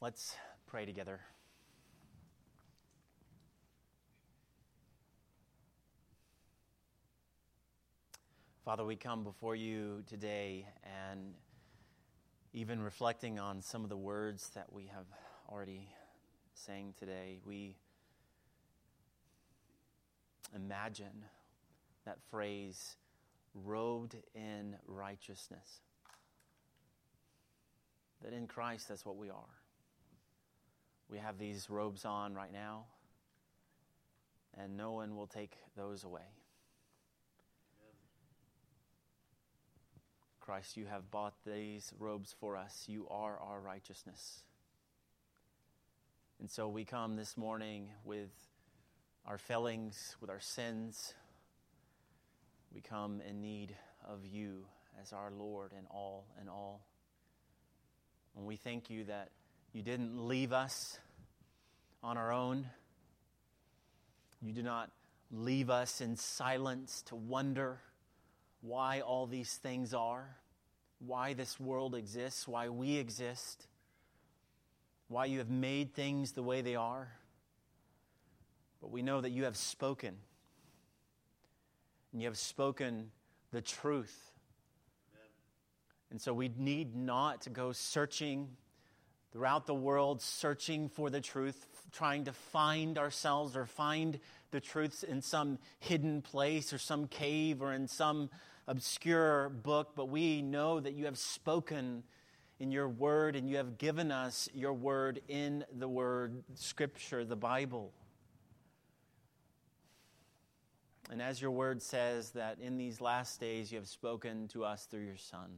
Let's pray together. Father, we come before you today and even reflecting on some of the words that we have already sang today, we imagine that phrase, robed in righteousness. That in Christ, that's what we are. We have these robes on right now, and no one will take those away. Christ, you have bought these robes for us. You are our righteousness. And so we come this morning with our failings, with our sins. We come in need of you as our Lord and all and all. And we thank you that you didn't leave us on our own. You do not leave us in silence to wonder why all these things are, why this world exists, why we exist, why you have made things the way they are. But we know that you have spoken. And you have spoken the truth. Amen. And so we need not to go searching throughout the world, searching for the truth, trying to find ourselves or find the truths in some hidden place or some cave or in some obscure book. But we know that you have spoken in your word and you have given us your word in the word, Scripture, the Bible. And as your word says, that in these last days you have spoken to us through your Son.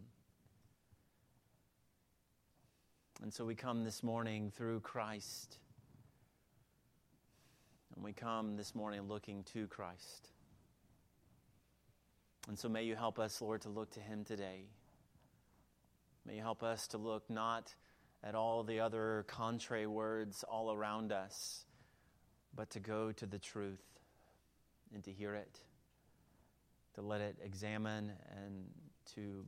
And so we come this morning through Christ. And we come this morning looking to Christ. And so may you help us, Lord, to look to Him today. May you help us to look not at all the other contrary words all around us, but to go to the truth and to hear it, to let it examine and to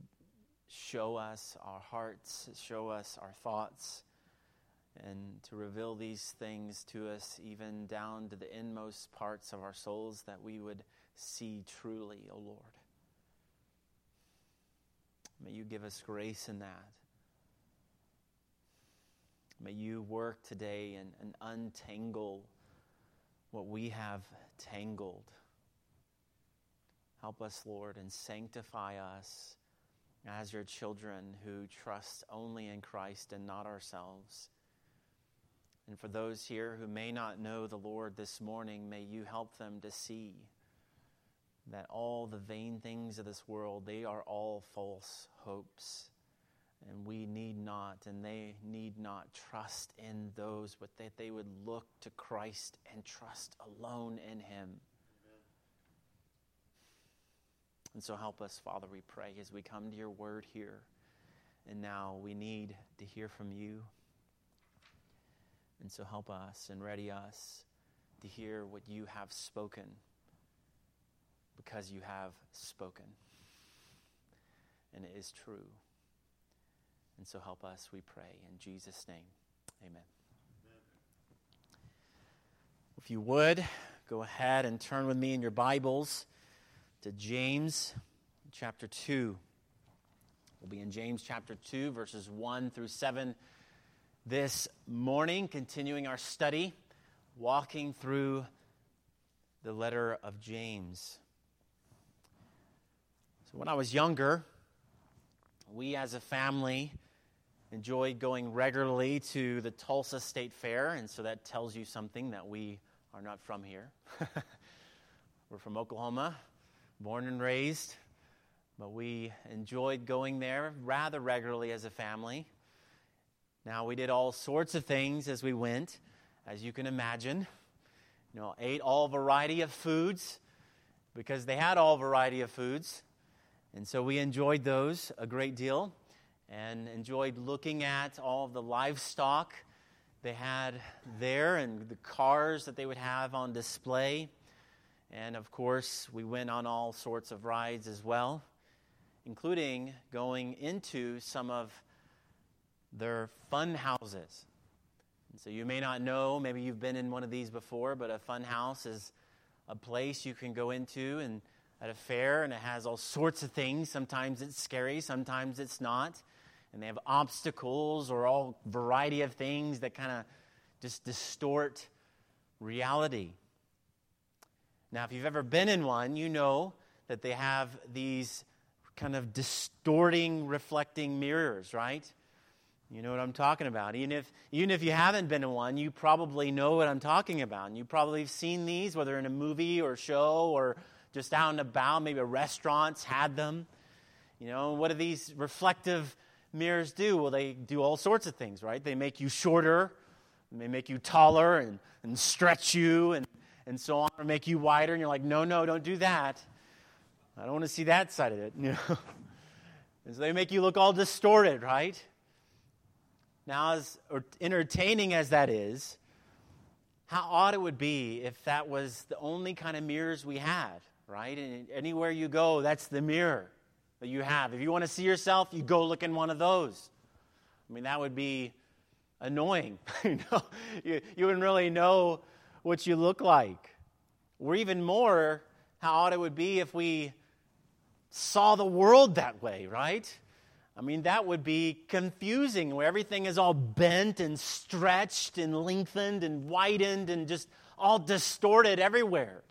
show us our hearts, show us our thoughts, and to reveal these things to us even down to the inmost parts of our souls that we would see truly, O oh Lord. May you give us grace in that. May you work today and, and untangle what we have tangled. Help us, Lord, and sanctify us as your children who trust only in Christ and not ourselves. And for those here who may not know the Lord this morning, may you help them to see that all the vain things of this world, they are all false hopes. And we need not, and they need not trust in those, but that they would look to Christ and trust alone in Him. Amen. And so help us, Father, we pray, as we come to your word here. And now we need to hear from you. And so help us and ready us to hear what you have spoken because you have spoken. And it is true. And so help us, we pray. In Jesus' name, amen. If you would, go ahead and turn with me in your Bibles to James chapter 2. We'll be in James chapter 2, verses 1 through 7 this morning, continuing our study, walking through the letter of James. So, when I was younger, we as a family enjoyed going regularly to the Tulsa State Fair, and so that tells you something that we are not from here. We're from Oklahoma, born and raised, but we enjoyed going there rather regularly as a family. Now, we did all sorts of things as we went, as you can imagine. You know, ate all variety of foods because they had all variety of foods. And so we enjoyed those a great deal and enjoyed looking at all of the livestock they had there and the cars that they would have on display. And of course, we went on all sorts of rides as well, including going into some of their fun houses. And so you may not know, maybe you've been in one of these before, but a fun house is a place you can go into and at a fair and it has all sorts of things. Sometimes it's scary, sometimes it's not. And they have obstacles or all variety of things that kind of just distort reality. Now, if you've ever been in one, you know that they have these kind of distorting, reflecting mirrors, right? You know what I'm talking about. Even if, even if you haven't been in one, you probably know what I'm talking about. And you probably have seen these, whether in a movie or show or just out and about. Maybe restaurants had them. You know, what do these reflective mirrors do? Well, they do all sorts of things, right? They make you shorter, they make you taller and, and stretch you and, and so on, or make you wider. And you're like, no, no, don't do that. I don't want to see that side of it. And so they make you look all distorted, right? Now, as entertaining as that is, how odd it would be if that was the only kind of mirrors we had, right? And anywhere you go, that's the mirror that you have. If you want to see yourself, you go look in one of those. I mean, that would be annoying. you, know, you, you wouldn't really know what you look like. Or even more, how odd it would be if we saw the world that way, right? I mean, that would be confusing where everything is all bent and stretched and lengthened and widened and just all distorted everywhere.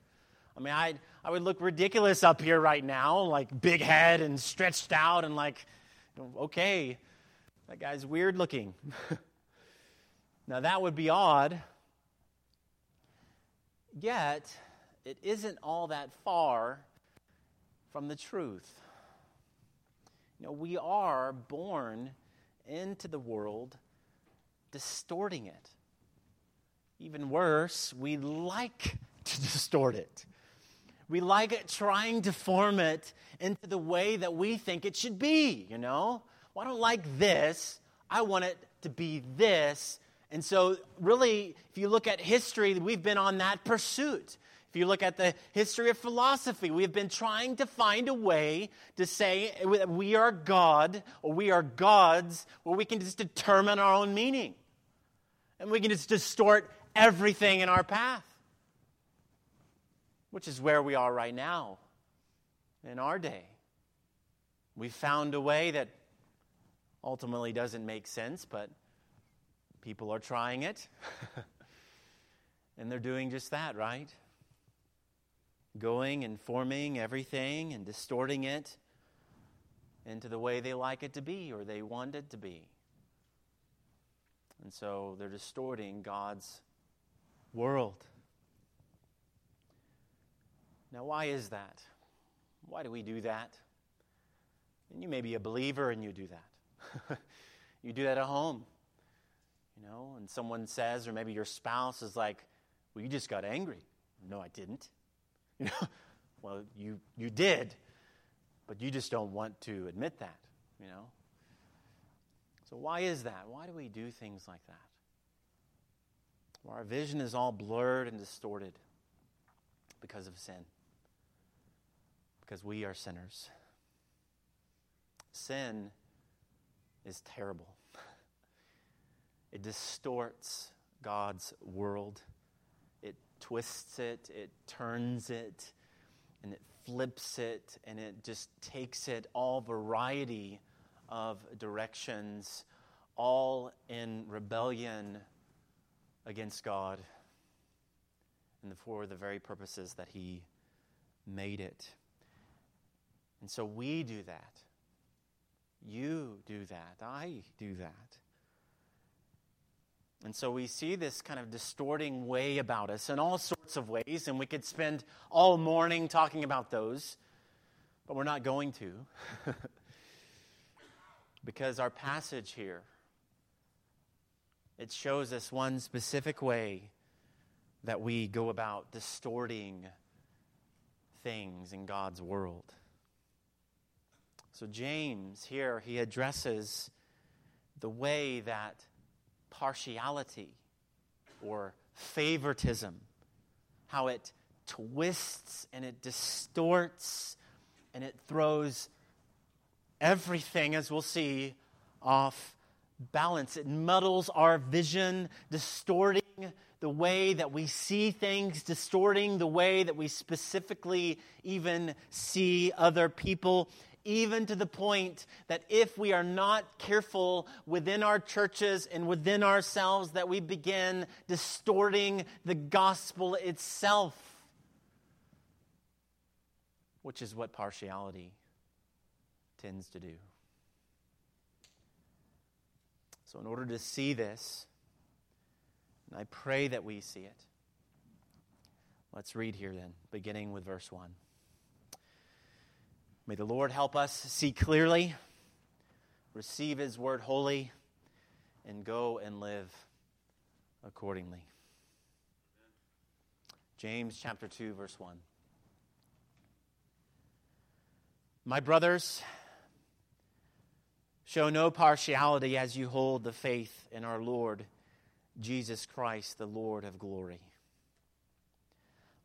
I mean, I, I would look ridiculous up here right now, like big head and stretched out and like, okay, that guy's weird looking. now, that would be odd. Yet, it isn't all that far from the truth. You know, we are born into the world distorting it. Even worse, we like to distort it. We like it trying to form it into the way that we think it should be, you know? Well, I don't like this. I want it to be this. And so, really, if you look at history, we've been on that pursuit. If you look at the history of philosophy, we have been trying to find a way to say we are God or we are gods where we can just determine our own meaning. And we can just distort everything in our path, which is where we are right now in our day. We found a way that ultimately doesn't make sense, but people are trying it. and they're doing just that, right? going and forming everything and distorting it into the way they like it to be or they want it to be. And so they're distorting God's world. Now, why is that? Why do we do that? And you may be a believer and you do that. you do that at home. You know, and someone says, or maybe your spouse is like, well, you just got angry. No, I didn't. You know, well, you, you did, but you just don't want to admit that, you know? So, why is that? Why do we do things like that? Well, our vision is all blurred and distorted because of sin, because we are sinners. Sin is terrible, it distorts God's world It twists it, it turns it, and it flips it, and it just takes it all variety of directions, all in rebellion against God and for the very purposes that He made it. And so we do that. You do that. I do that. And so we see this kind of distorting way about us in all sorts of ways, and we could spend all morning talking about those, but we're not going to. because our passage here it shows us one specific way that we go about distorting things in God's world. So James here he addresses the way that partiality or favoritism, how it twists and it distorts and it throws everything, as we'll see, off balance. It muddles our vision, distorting the way that we see things, distorting the way that we specifically even see other people, even to the point that if we are not careful within our churches and within ourselves, that we begin distorting the gospel itself, which is what partiality tends to do. So, in order to see this, and I pray that we see it. Let's read here then, beginning with verse 1. May the Lord help us see clearly, receive His word wholly, and go and live accordingly. James chapter 2, verse 1. My brothers, show no partiality as you hold the faith in our Lord Jesus Christ, the Lord of glory.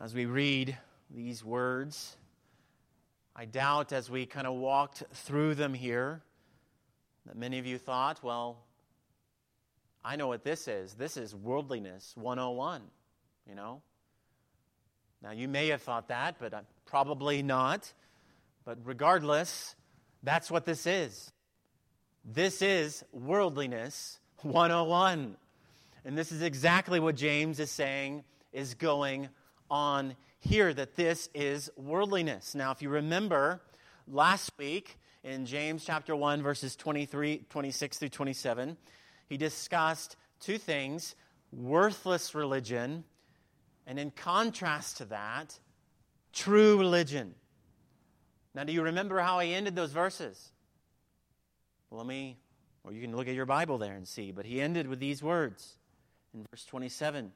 As we read these words, I doubt as we kind of walked through them here that many of you thought, well, I know what this is. This is worldliness 101, you know? Now, you may have thought that, but uh, probably not. But regardless, that's what this is. This is worldliness 101. And this is exactly what James is saying is going on here that this is worldliness. Now, if you remember last week in James chapter 1 verses 23 26 through 27, he discussed two things, worthless religion and in contrast to that, true religion. Now, do you remember how he ended those verses? Well, let me, or you can look at your Bible there and see. But he ended with these words in verse 27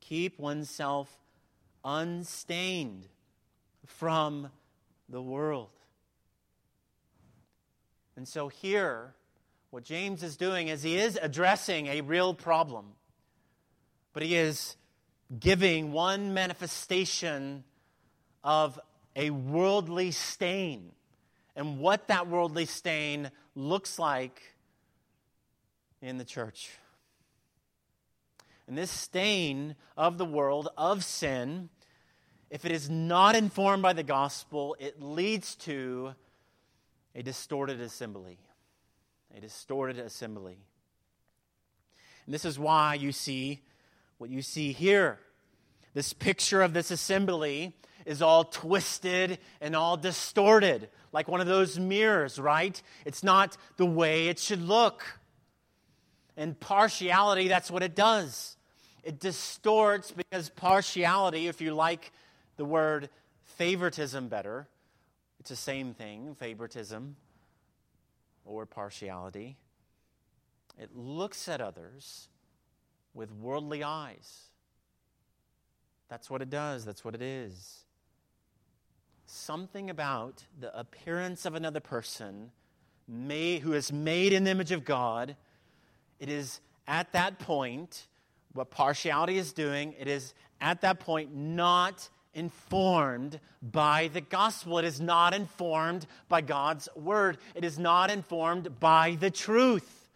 Keep oneself unstained from the world. And so here, what James is doing is he is addressing a real problem, but he is giving one manifestation of a worldly stain and what that worldly stain looks like in the church. And this stain of the world, of sin, if it is not informed by the gospel, it leads to a distorted assembly. A distorted assembly. And this is why you see what you see here. This picture of this assembly is all twisted and all distorted, like one of those mirrors, right? It's not the way it should look. And partiality, that's what it does. It distorts because partiality, if you like the word favoritism better, it's the same thing, favoritism or partiality. It looks at others with worldly eyes. That's what it does, that's what it is something about the appearance of another person made, who is made in the image of God, it is at that point, what partiality is doing, it is at that point not informed by the gospel. It is not informed by God's word. It is not informed by the truth,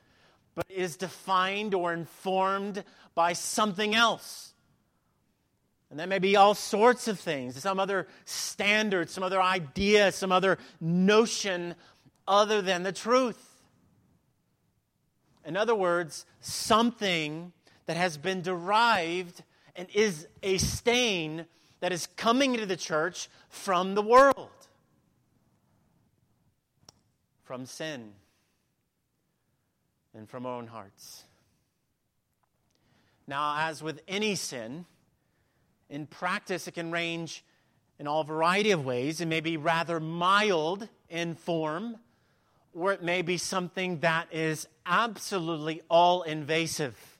but is defined or informed by something else. And that may be all sorts of things, some other standard, some other idea, some other notion other than the truth. In other words, something that has been derived and is a stain that is coming into the church from the world, from sin, and from our own hearts. Now, as with any sin, in practice it can range in all variety of ways. It may be rather mild in form, or it may be something that is absolutely all invasive.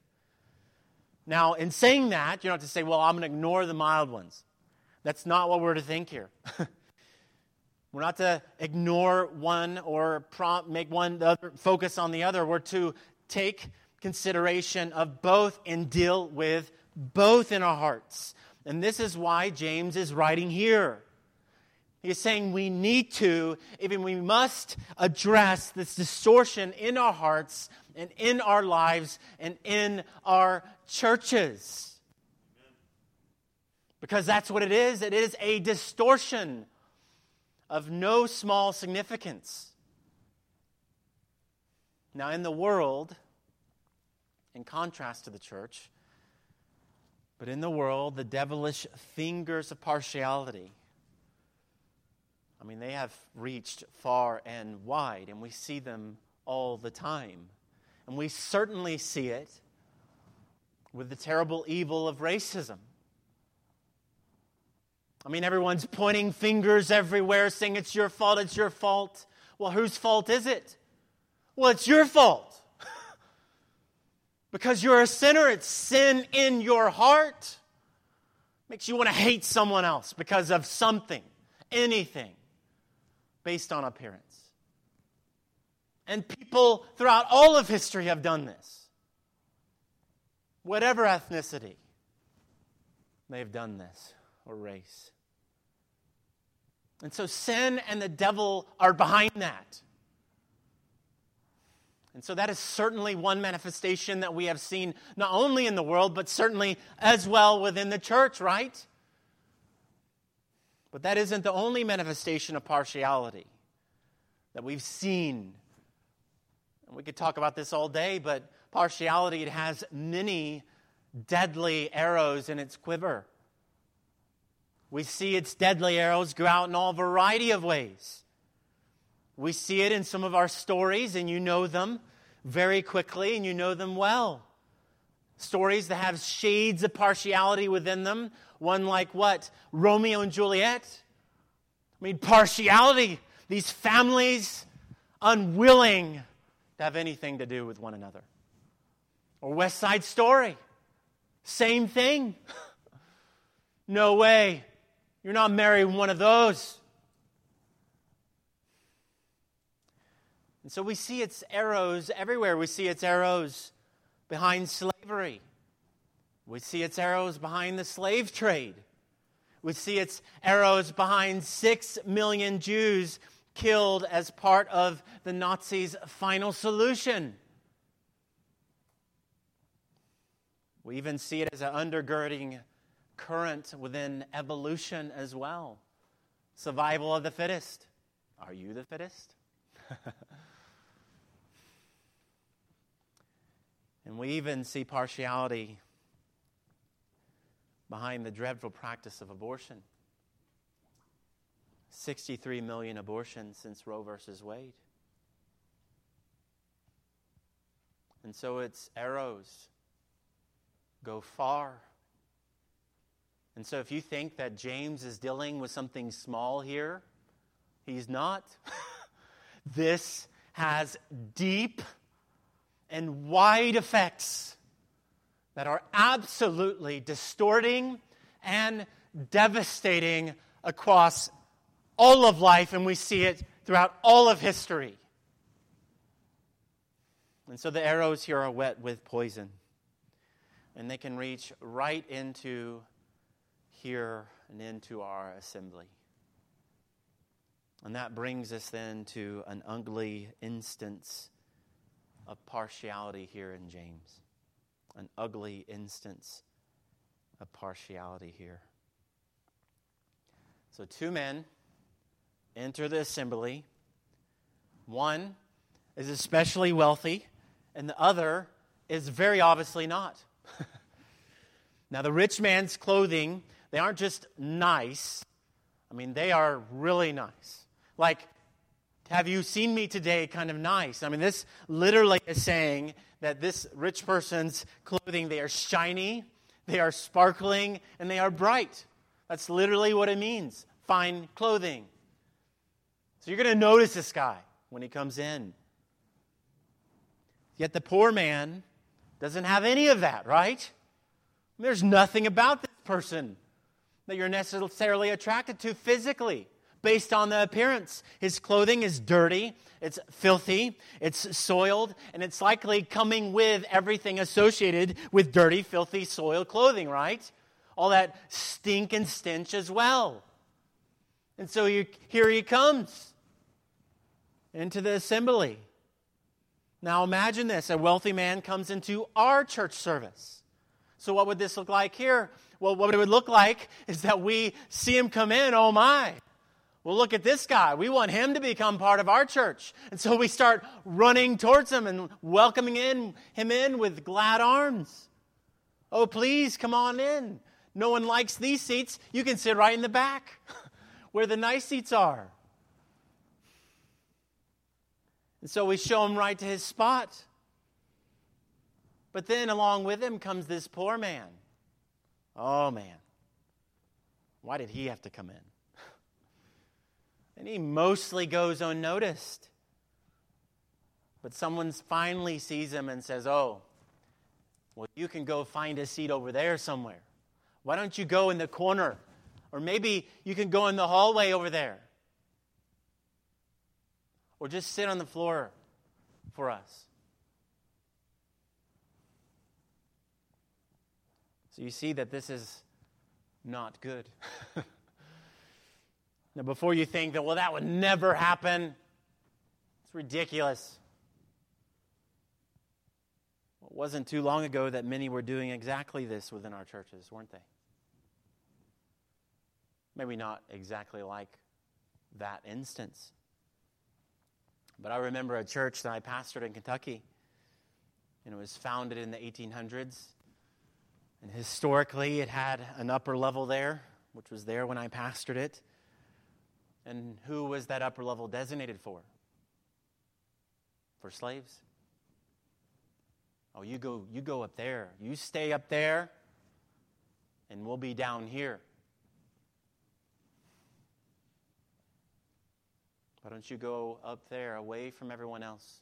Now, in saying that, you don't have to say, well, I'm going to ignore the mild ones. That's not what we're to think here. we're not to ignore one or prompt, make one the other, focus on the other. We're to take consideration of both and deal with both in our hearts. And this is why James is writing here. He's saying we need to, even we must address this distortion in our hearts and in our lives and in our churches. Because that's what it is. It is a distortion of no small significance. Now, in the world, in contrast to the church, but in the world, the devilish fingers of partiality I mean, they have reached far and wide, and we see them all the time. And we certainly see it with the terrible evil of racism. I mean, everyone's pointing fingers everywhere, saying it's your fault, it's your fault. Well, whose fault is it? Well, it's your fault. because you're a sinner, it's sin in your heart. Makes you want to hate someone else because of something, anything based on appearance. And people throughout all of history have done this. Whatever ethnicity, they have done this, or race. And so sin and the devil are behind that. And so that is certainly one manifestation that we have seen not only in the world, but certainly as well within the church, right? But that isn't the only manifestation of partiality that we've seen. And we could talk about this all day, but partiality, it has many deadly arrows in its quiver. We see its deadly arrows go out in all variety of ways. We see it in some of our stories, and you know them very quickly, and you know them well. Stories that have shades of partiality within them, one like what? Romeo and Juliet. I mean, partiality. These families unwilling to have anything to do with one another. Or West Side Story. Same thing. no way. You're not marrying one of those. And so we see its arrows everywhere. We see its arrows behind slavery. We see its arrows behind the slave trade. We see its arrows behind six million Jews killed as part of the Nazis' final solution. We even see it as an undergirding current within evolution as well. Survival of the fittest. Are you the fittest? and we even see partiality behind the dreadful practice of abortion. 63 million abortions since Roe versus Wade. And so its arrows go far. And so if you think that James is dealing with something small here, he's not. this has deep and wide effects that are absolutely distorting and devastating across all of life, and we see it throughout all of history. And so the arrows here are wet with poison, and they can reach right into here and into our assembly. And that brings us then to an ugly instance of partiality here in James an ugly instance of partiality here. So, two men enter the assembly. One is especially wealthy, and the other is very obviously not. now, the rich man's clothing, they aren't just nice, I mean, they are really nice. Like, have you seen me today kind of nice? I mean, this literally is saying that this rich person's clothing, they are shiny, they are sparkling, and they are bright. That's literally what it means fine clothing. So you're going to notice this guy when he comes in. Yet the poor man doesn't have any of that, right? There's nothing about this person that you're necessarily attracted to physically based on the appearance. His clothing is dirty, it's filthy, it's soiled, and it's likely coming with everything associated with dirty, filthy, soiled clothing, right? All that stink and stench as well. And so here he comes into the assembly. Now imagine this a wealthy man comes into our church service. So, what would this look like here? Well, what it would look like is that we see him come in, oh my. Well, look at this guy. We want him to become part of our church. And so we start running towards him and welcoming in, him in with glad arms. Oh, please come on in. No one likes these seats. You can sit right in the back where the nice seats are. And so we show him right to his spot. But then along with him comes this poor man. Oh, man. Why did he have to come in? And he mostly goes unnoticed. But someone finally sees him and says, Oh, well, you can go find a seat over there somewhere. Why don't you go in the corner? Or maybe you can go in the hallway over there. Or just sit on the floor for us. So you see that this is not good. now, before you think that, well, that would never happen, it's ridiculous. It wasn't too long ago that many were doing exactly this within our churches, weren't they? Maybe not exactly like that instance. But I remember a church that I pastored in Kentucky, and it was founded in the 1800s. And historically, it had an upper level there, which was there when I pastored it. And who was that upper level designated for? For slaves. Oh, you go, you go up there. You stay up there, and we'll be down here. Why don't you go up there away from everyone else?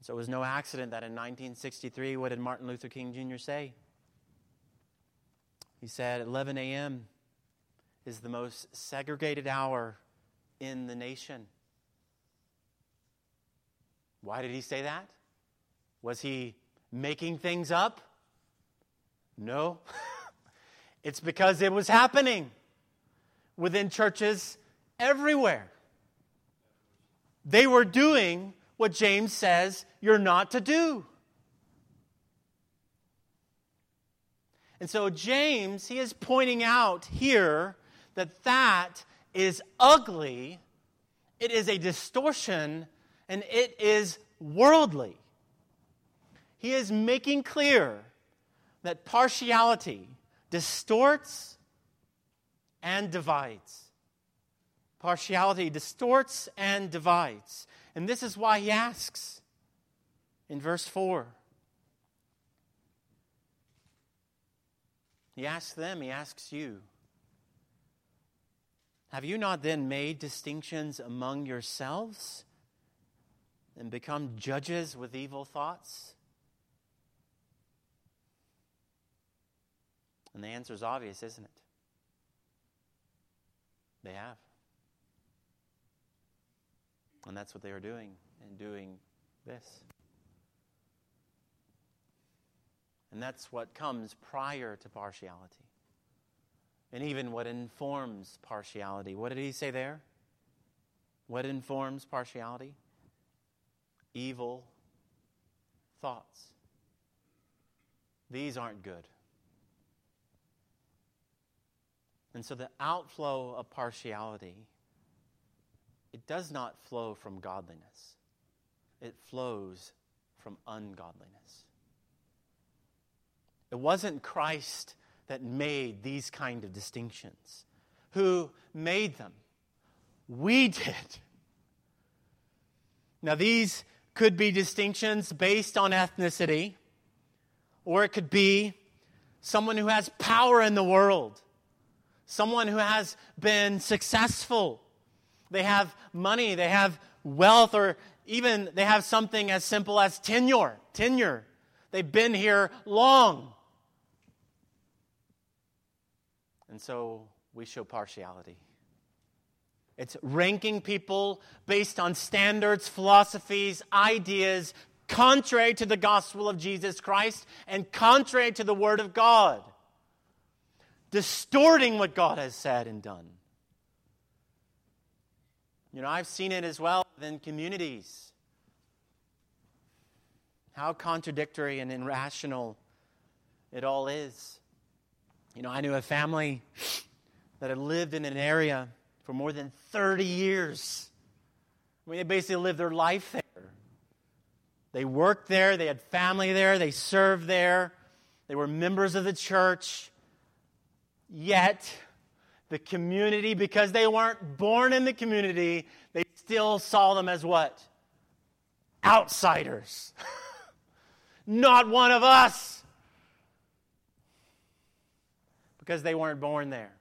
So it was no accident that in 1963, what did Martin Luther King Jr. say? He said, at 11 a.m. is the most segregated hour in the nation. Why did he say that? Was he making things up? No. it's because it was happening within churches everywhere. They were doing what James says you're not to do. And so, James, he is pointing out here that that is ugly, it is a distortion, and it is worldly. He is making clear that partiality distorts and divides. Partiality distorts and divides. And this is why he asks in verse 4. He asks them, he asks you. Have you not then made distinctions among yourselves and become judges with evil thoughts? And the answer is obvious, isn't it? They have. And that's what they are doing in doing this. And that's what comes prior to partiality. And even what informs partiality. What did he say there? What informs partiality? Evil thoughts. These aren't good. And so the outflow of partiality it does not flow from godliness, it flows from ungodliness. It wasn't Christ that made these kind of distinctions. Who made them? We did. Now, these could be distinctions based on ethnicity, or it could be someone who has power in the world, someone who has been successful. They have money, they have wealth, or even they have something as simple as tenure. Tenure. They've been here long. And so we show partiality. It's ranking people based on standards, philosophies, ideas contrary to the gospel of Jesus Christ and contrary to the Word of God, distorting what God has said and done. You know, I've seen it as well in communities. How contradictory and irrational it all is. You know, I knew a family that had lived in an area for more than 30 years. I mean, they basically lived their life there. They worked there, they had family there, they served there, they were members of the church. Yet, the community, because they weren't born in the community, they still saw them as what? Outsiders. Not one of us. Because they weren't born there.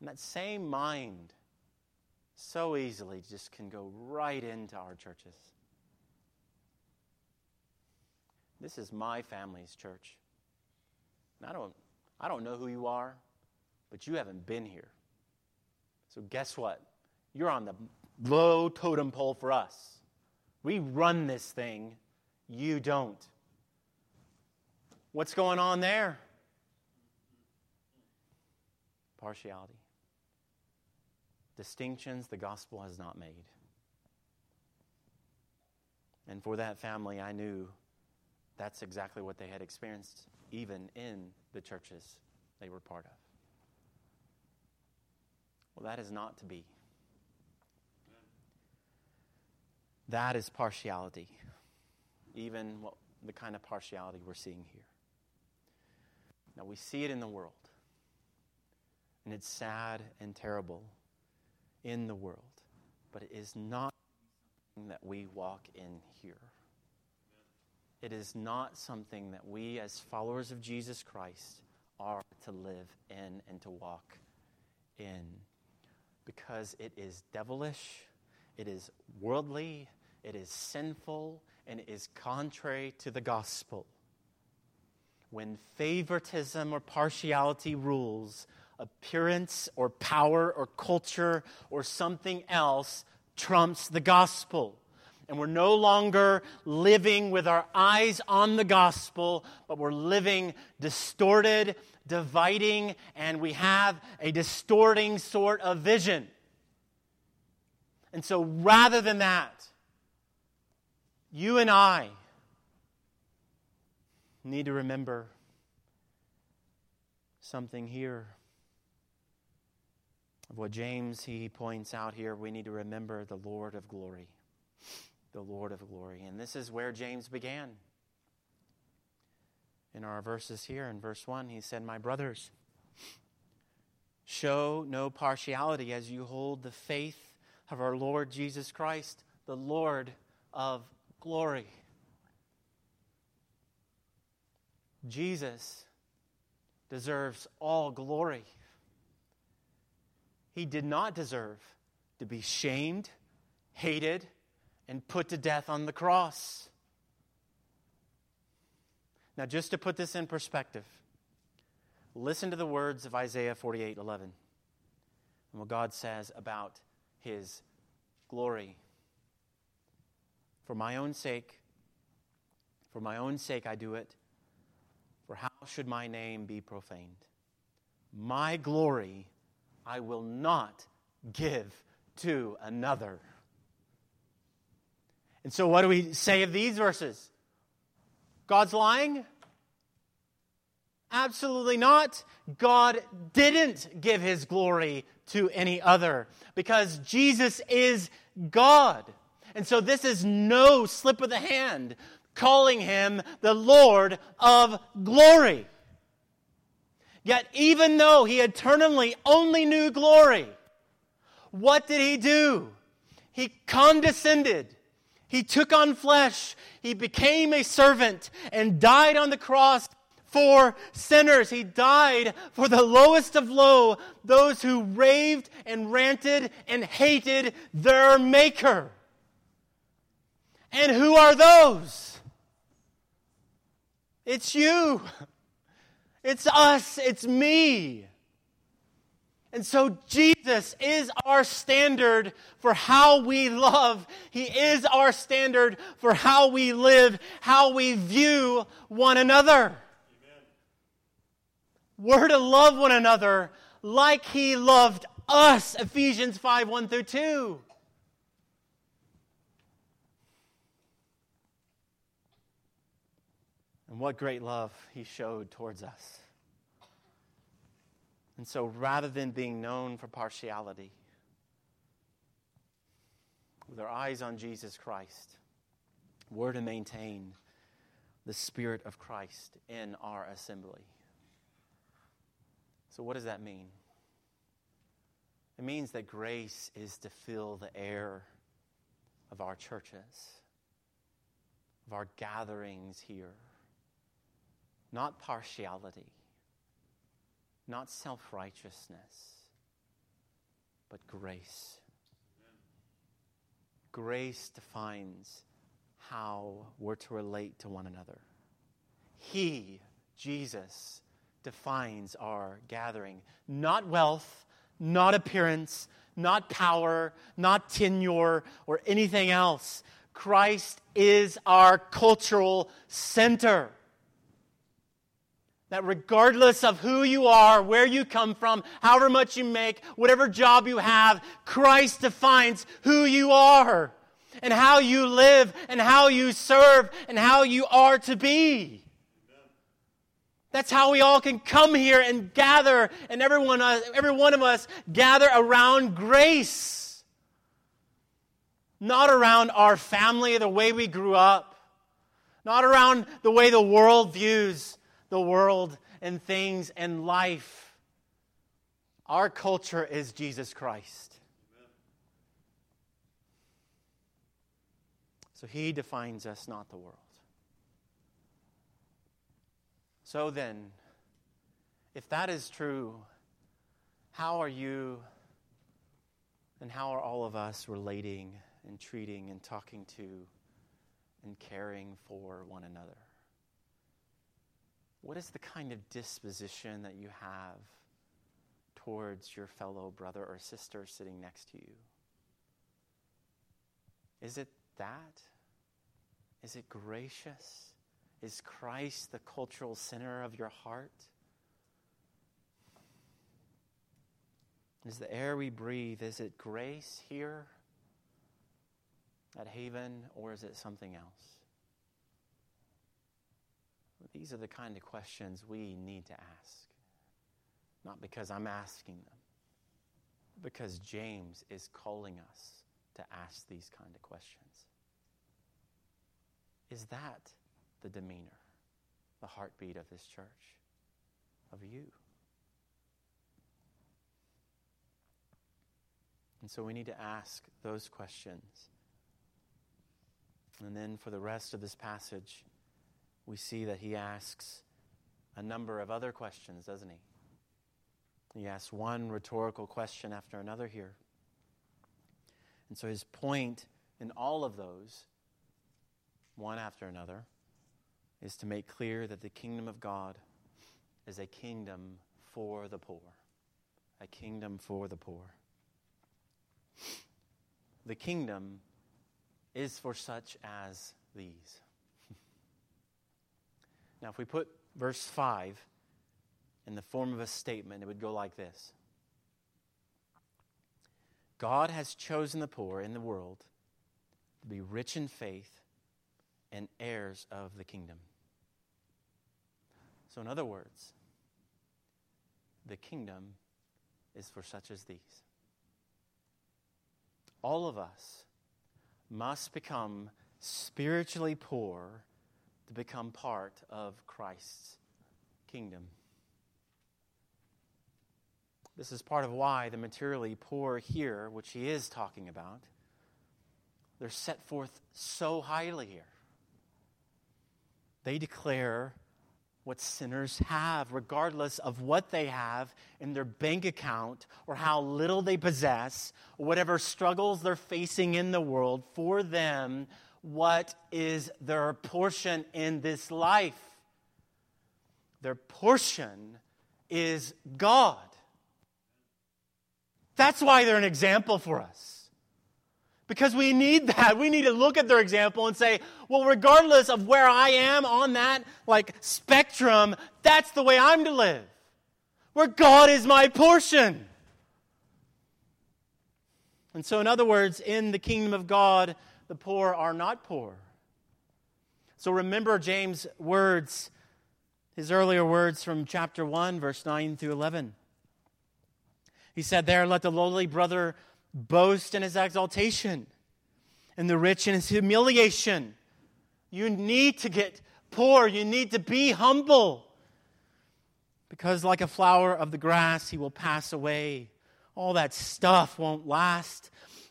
And that same mind so easily just can go right into our churches. This is my family's church. And I don't, I don't know who you are, but you haven't been here. So guess what? You're on the low totem pole for us. We run this thing, you don't. What's going on there? Partiality distinctions the gospel has not made. And for that family, I knew that's exactly what they had experienced, even in the churches they were part of. Well, that is not to be. That is partiality, even what, the kind of partiality we're seeing here. Now, we see it in the world, and it's sad and terrible in the world, but it is not something that we walk in here. It is not something that we, as followers of Jesus Christ, are to live in and to walk in because it is devilish, it is worldly, it is sinful, and it is contrary to the gospel. When favoritism or partiality rules, appearance or power or culture or something else trumps the gospel. And we're no longer living with our eyes on the gospel, but we're living distorted, dividing, and we have a distorting sort of vision. And so rather than that, you and I need to remember something here of what James he points out here, we need to remember the Lord of glory. The Lord of glory. And this is where James began. In our verses here, in verse 1, he said, My brothers, show no partiality as you hold the faith of our Lord Jesus Christ, the Lord of glory. Jesus deserves all glory. He did not deserve to be shamed, hated, and put to death on the cross. Now, just to put this in perspective, listen to the words of Isaiah 48 11 and what God says about his glory. For my own sake, for my own sake I do it, for how should my name be profaned? My glory I will not give to another. And so, what do we say of these verses? God's lying? Absolutely not. God didn't give his glory to any other because Jesus is God. And so this is no slip of the hand calling him the Lord of glory. Yet, even though he eternally only knew glory, what did he do? He condescended. He took on flesh. He became a servant and died on the cross for sinners. He died for the lowest of low, those who raved and ranted and hated their Maker. And who are those? It's you. It's us. It's me. And so Jesus is our standard for how we love. He is our standard for how we live, how we view one another. Amen. We're to love one another like he loved us. Ephesians 5 1 through 2. What great love he showed towards us. And so rather than being known for partiality, with our eyes on Jesus Christ, we're to maintain the Spirit of Christ in our assembly. So, what does that mean? It means that grace is to fill the air of our churches, of our gatherings here, not partiality not self righteousness, but grace. Grace defines how we're to relate to one another. He, Jesus, defines our gathering. Not wealth, not appearance, not power, not tenure, or anything else. Christ is our cultural center that regardless of who you are, where you come from, however much you make, whatever job you have, Christ defines who you are and how you live and how you serve and how you are to be. That's how we all can come here and gather, and everyone, uh, every one of us gather around grace. Not around our family, the way we grew up, not around the way the world views the world and things and life. Our culture is Jesus Christ. So he defines us, not the world. So then, if that is true, how are you and how are all of us relating and treating and talking to and caring for one another? What is the kind of disposition that you have towards your fellow brother or sister sitting next to you? Is it that? Is it gracious? Is Christ the cultural center of your heart? Is the air we breathe, is it grace here at Haven, or is it something else? These are the kind of questions we need to ask. Not because I'm asking them, because James is calling us to ask these kind of questions. Is that the demeanor, the heartbeat of this church, of you? And so we need to ask those questions. And then for the rest of this passage, we see that he asks a number of other questions, doesn't he? He asks one rhetorical question after another here. And so his point in all of those, one after another, is to make clear that the kingdom of God is a kingdom for the poor. A kingdom for the poor. The kingdom is for such as these. Now, if we put verse 5 in the form of a statement, it would go like this God has chosen the poor in the world to be rich in faith and heirs of the kingdom. So, in other words, the kingdom is for such as these. All of us must become spiritually poor to become part of Christ's kingdom. This is part of why the materially poor here, which he is talking about, they're set forth so highly here. They declare what sinners have, regardless of what they have in their bank account or how little they possess, or whatever struggles they're facing in the world. For them, what is their portion in this life? Their portion is God. That's why they're an example for us. Because we need that. We need to look at their example and say, well, regardless of where I am on that like spectrum, that's the way I'm to live. Where God is my portion. And so, in other words, in the kingdom of God, the poor are not poor. So remember James' words, his earlier words from chapter 1, verse 9 through 11. He said, There, let the lowly brother boast in his exaltation, and the rich in his humiliation. You need to get poor, you need to be humble. Because, like a flower of the grass, he will pass away. All that stuff won't last.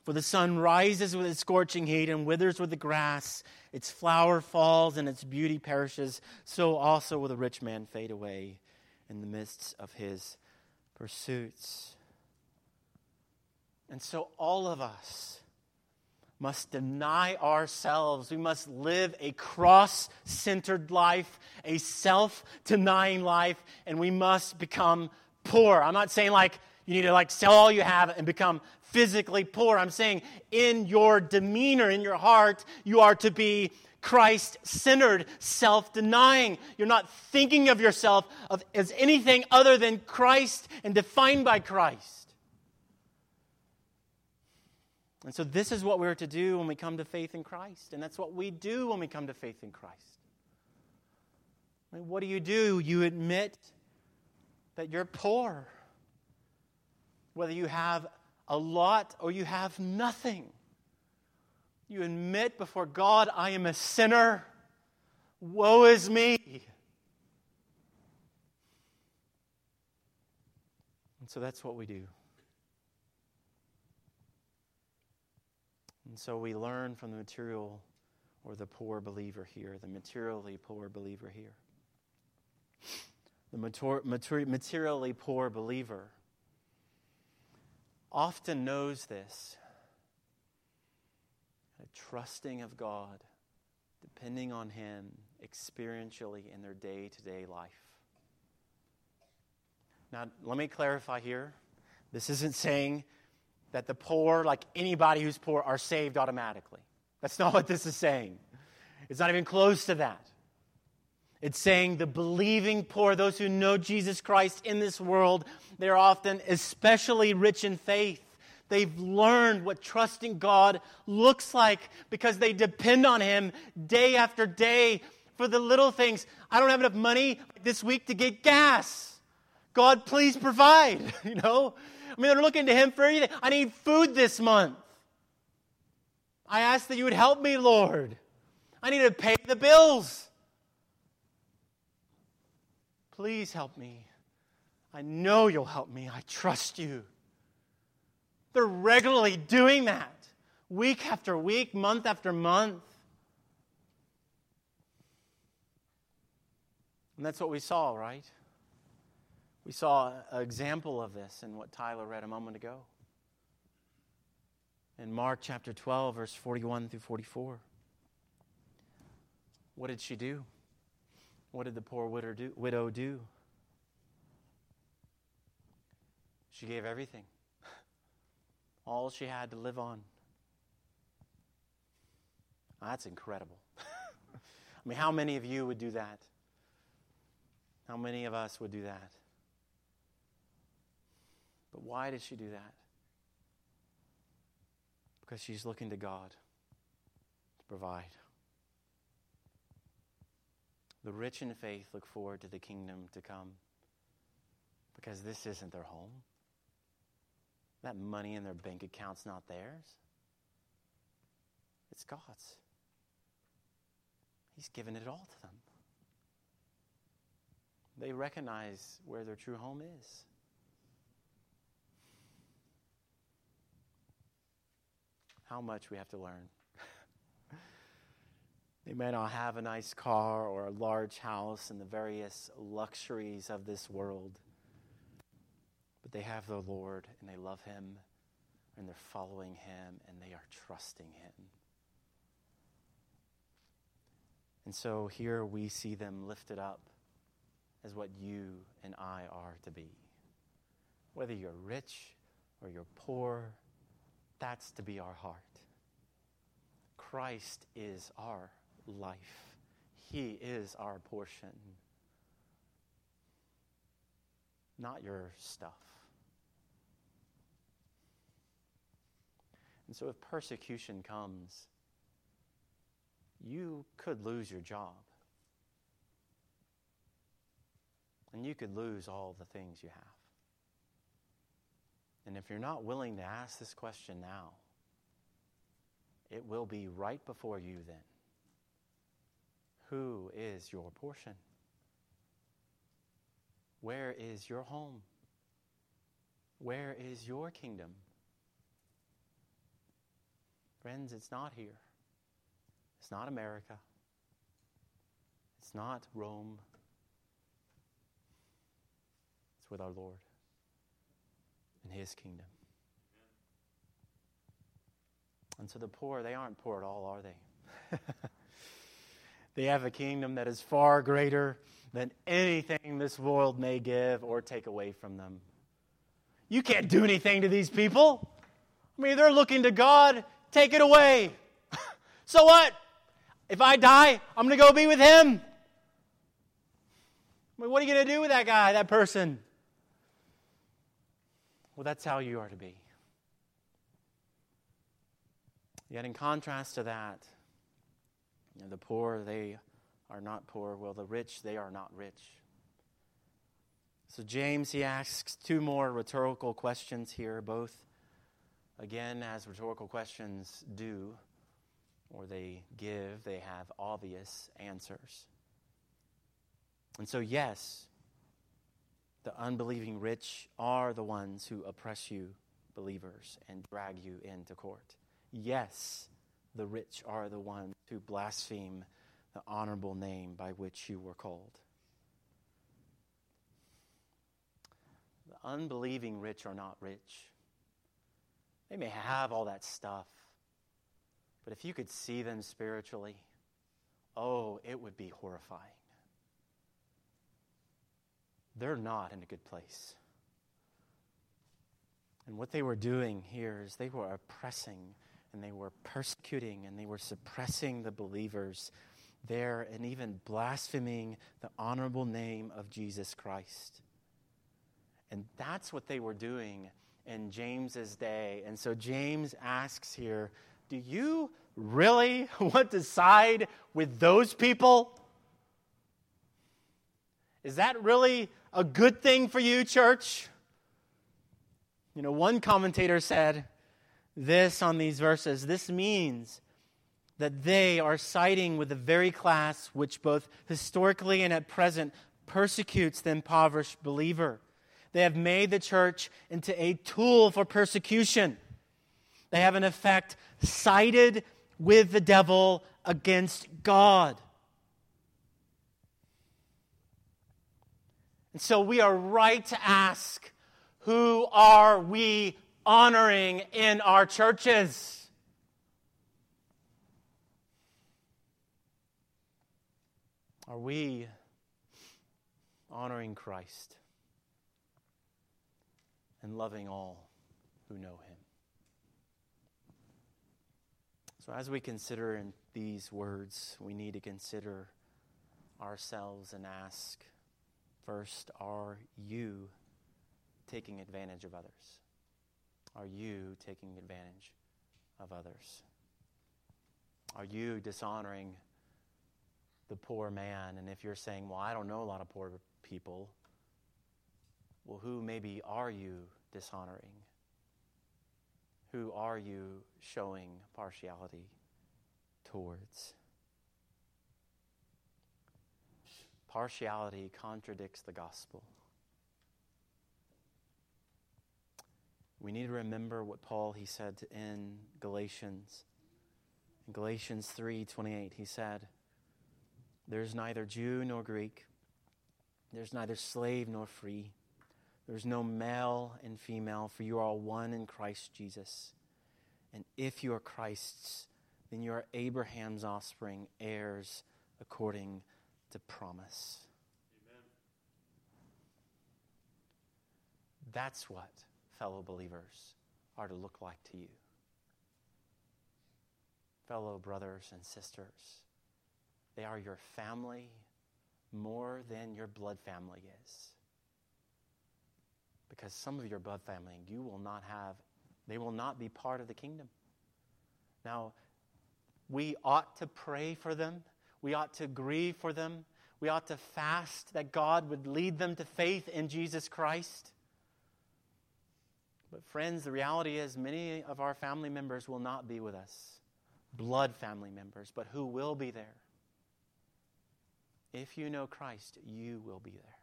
For the sun rises with its scorching heat and withers with the grass. Its flower falls and its beauty perishes. So also will the rich man fade away in the midst of his pursuits. And so all of us must deny ourselves. We must live a cross centered life, a self denying life, and we must become poor. I'm not saying like you need to like sell all you have and become physically poor. I'm saying in your demeanor, in your heart, you are to be Christ centered, self denying. You're not thinking of yourself as anything other than Christ and defined by Christ. And so, this is what we're to do when we come to faith in Christ. And that's what we do when we come to faith in Christ. I mean, what do you do? You admit that you're poor, whether you have a lot or you have nothing. You admit before God, I am a sinner. Woe is me. And so that's what we do. And so we learn from the material or the poor believer here, the materially poor believer here. The mature, mature, materially poor believer often knows this, trusting of God, depending on Him experientially in their day to day life. Now, let me clarify here. This isn't saying that the poor, like anybody who's poor, are saved automatically. That's not what this is saying. It's not even close to that. It's saying the believing poor, those who know Jesus Christ in this world, they're often especially rich in faith. They've learned what trusting God looks like because they depend on Him day after day for the little things. I don't have enough money this week to get gas. God, please provide. You know, I mean, they're looking to Him for anything. I need food this month. I ask that you would help me, Lord. I need to pay the bills. Please help me. I know you'll help me. I trust you. They're regularly doing that, week after week, month after month. And that's what we saw, right? We saw an example of this in what Tyler read a moment ago. In Mark chapter 12, verse 41 through 44. What did she do? What did the poor widow do? She gave everything, all she had to live on. That's incredible. I mean, how many of you would do that? How many of us would do that? But why did she do that? Because she's looking to God to provide. The rich in faith look forward to the kingdom to come because this isn't their home. That money in their bank account's not theirs, it's God's. He's given it all to them. They recognize where their true home is. How much we have to learn. They may not have a nice car or a large house and the various luxuries of this world, but they have the Lord and they love Him and they're following Him and they are trusting Him. And so here we see them lifted up as what you and I are to be. Whether you're rich or you're poor, that's to be our heart. Christ is our life, He is our portion, not your stuff. And so, if persecution comes, you could lose your job. And you could lose all the things you have. And if you're not willing to ask this question now, it will be right before you then. Who is your portion? Where is your home? Where is your kingdom? Friends, it's not here. It's not America. It's not Rome. It's with our Lord and His kingdom. And so the poor, they aren't poor at all, are they? they have a kingdom that is far greater than anything this world may give or take away from them. You can't do anything to these people. I mean, they're looking to God, take it away. so what? If I die, I'm going to go be with him. I mean, what are you going to do with that guy, that person? Well, that's how you are to be. Yet, in contrast to that, you know, the poor, they are not poor. Well, the rich, they are not rich. So, James, he asks two more rhetorical questions here, both, again, as rhetorical questions do or they give, they have obvious answers. And so, yes, the unbelieving rich are the ones who oppress you, believers, and drag you into court. Yes, the rich are the ones who blaspheme the honorable name by which you were called. The unbelieving rich are not rich. They may have all that stuff, but if you could see them spiritually, oh, it would be horrifying. They're not in a good place. And what they were doing here is they were oppressing and they were persecuting and they were suppressing the believers there and even blaspheming the honorable name of Jesus Christ. And that's what they were doing in James's day. And so James asks here do you really want to side with those people? Is that really a good thing for you, church? You know, one commentator said this on these verses this means that they are siding with the very class which both historically and at present persecutes the impoverished believer. They have made the church into a tool for persecution. They have, in effect, sided with the devil against God. And so we are right to ask who are we honoring in our churches? Are we honoring Christ and loving all who know him? So, as we consider in these words, we need to consider ourselves and ask first, are you taking advantage of others? Are you taking advantage of others? Are you dishonoring the poor man? And if you're saying, well, I don't know a lot of poor people, well, who maybe are you dishonoring? Who are you showing partiality towards? Partiality contradicts the gospel. We need to remember what Paul he said in Galatians. In Galatians 3:28 he said, "There's neither Jew nor Greek, there's neither slave nor free, there's no male and female, for you are all one in Christ Jesus. And if you are Christ's, then you are Abraham's offspring, heirs according to promise." Amen. That's what fellow believers are to look like to you. Fellow brothers and sisters, they are your family more than your blood family is. Because some of your blood family, you will not have, they will not be part of the kingdom. Now, we ought to pray for them. We ought to grieve for them. We ought to fast that God would lead them to faith in Jesus Christ. But, friends, the reality is many of our family members will not be with us, blood family members, but who will be there? If you know Christ, you will be there.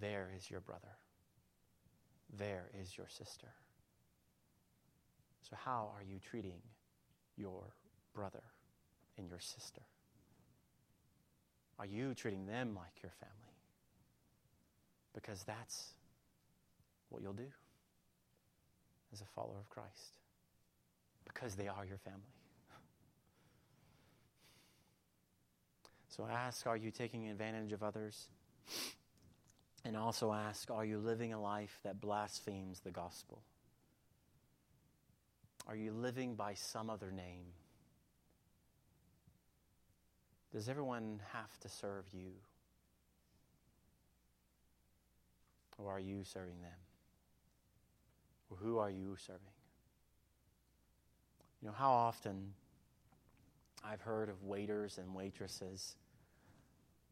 There is your brother. There is your sister. So, how are you treating your brother and your sister? Are you treating them like your family? Because that's what you'll do as a follower of Christ because they are your family. So ask are you taking advantage of others? And also ask are you living a life that blasphemes the gospel? Are you living by some other name? Does everyone have to serve you? Or are you serving them? Or who are you serving? You know, how often I've heard of waiters and waitresses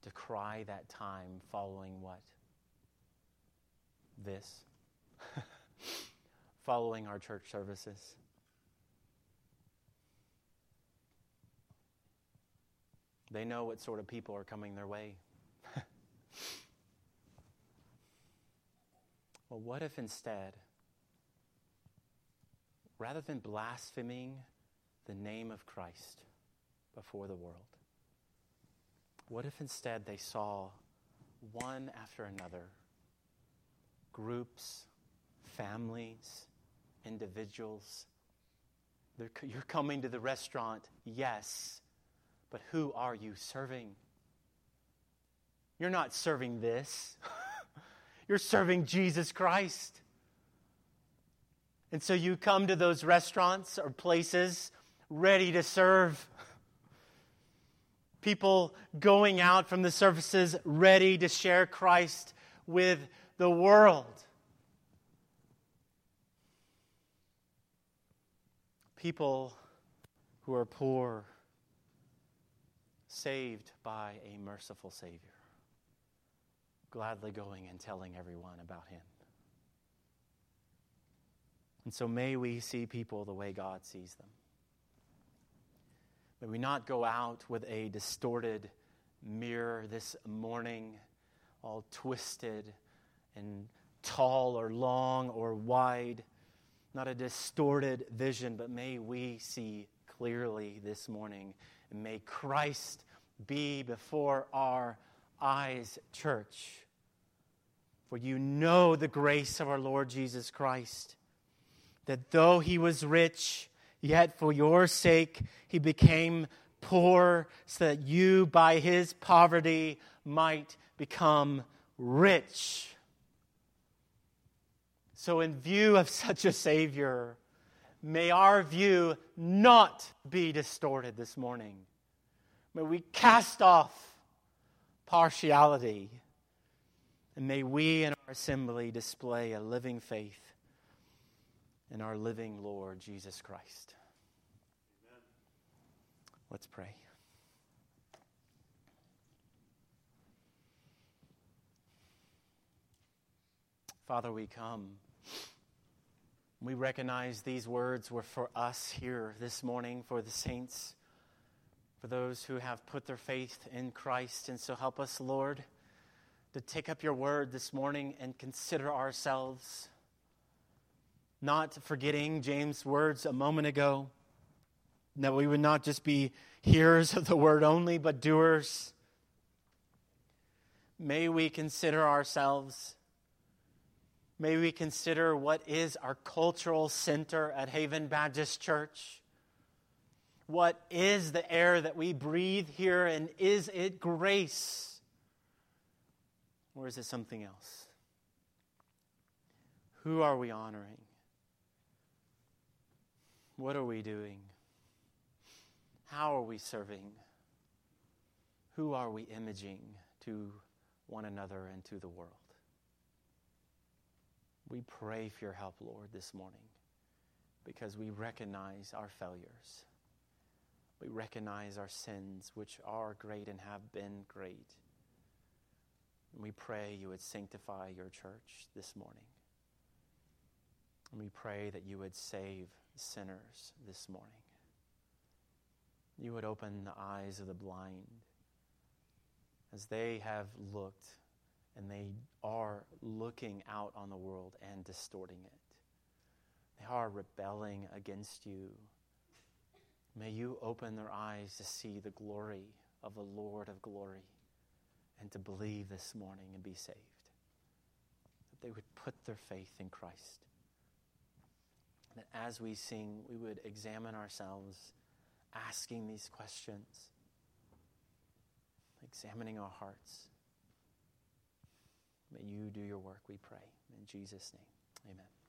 decry that time following what? This. following our church services. They know what sort of people are coming their way. Well, what if instead, rather than blaspheming the name of Christ before the world, what if instead they saw one after another groups, families, individuals? you're coming to the restaurant, yes, but who are you serving? You're not serving this. You're serving Jesus Christ. And so you come to those restaurants or places ready to serve. People going out from the services ready to share Christ with the world. People who are poor, saved by a merciful Savior gladly going and telling everyone about him. And so may we see people the way God sees them. May we not go out with a distorted mirror this morning, all twisted and tall or long or wide, not a distorted vision, but may we see clearly this morning. And may Christ be before our eyes, church. For you know the grace of our Lord Jesus Christ, that though he was rich, yet for your sake he became poor, so that you by his poverty might become rich. So, in view of such a Savior, may our view not be distorted this morning. May we cast off partiality. And may we in our assembly display a living faith in our living Lord Jesus Christ. Amen. Let's pray. Father, we come. We recognize these words were for us here this morning, for the saints for those who have put their faith in Christ. And so help us, Lord, to take up your word this morning and consider ourselves, not forgetting James' words a moment ago, that we would not just be hearers of the word only, but doers. May we consider ourselves May we consider what is our cultural center at Haven Baptist Church. What is the air that we breathe here, and is it grace? Or is it something else? Who are we honoring? What are we doing? How are we serving? Who are we imaging to one another and to the world? We pray for your help, Lord, this morning because we recognize our failures. We recognize our sins, which are great and have been great. And we pray you would sanctify your church this morning. And we pray that you would save sinners this morning. You would open the eyes of the blind as they have looked and they are looking out on the world and distorting it. They are rebelling against you. May you open their eyes to see the glory of the Lord of glory and to believe this morning and be saved. That they would put their faith in Christ. That as we sing, we would examine ourselves, asking these questions, examining our hearts. May you do your work, we pray. In Jesus' name, amen.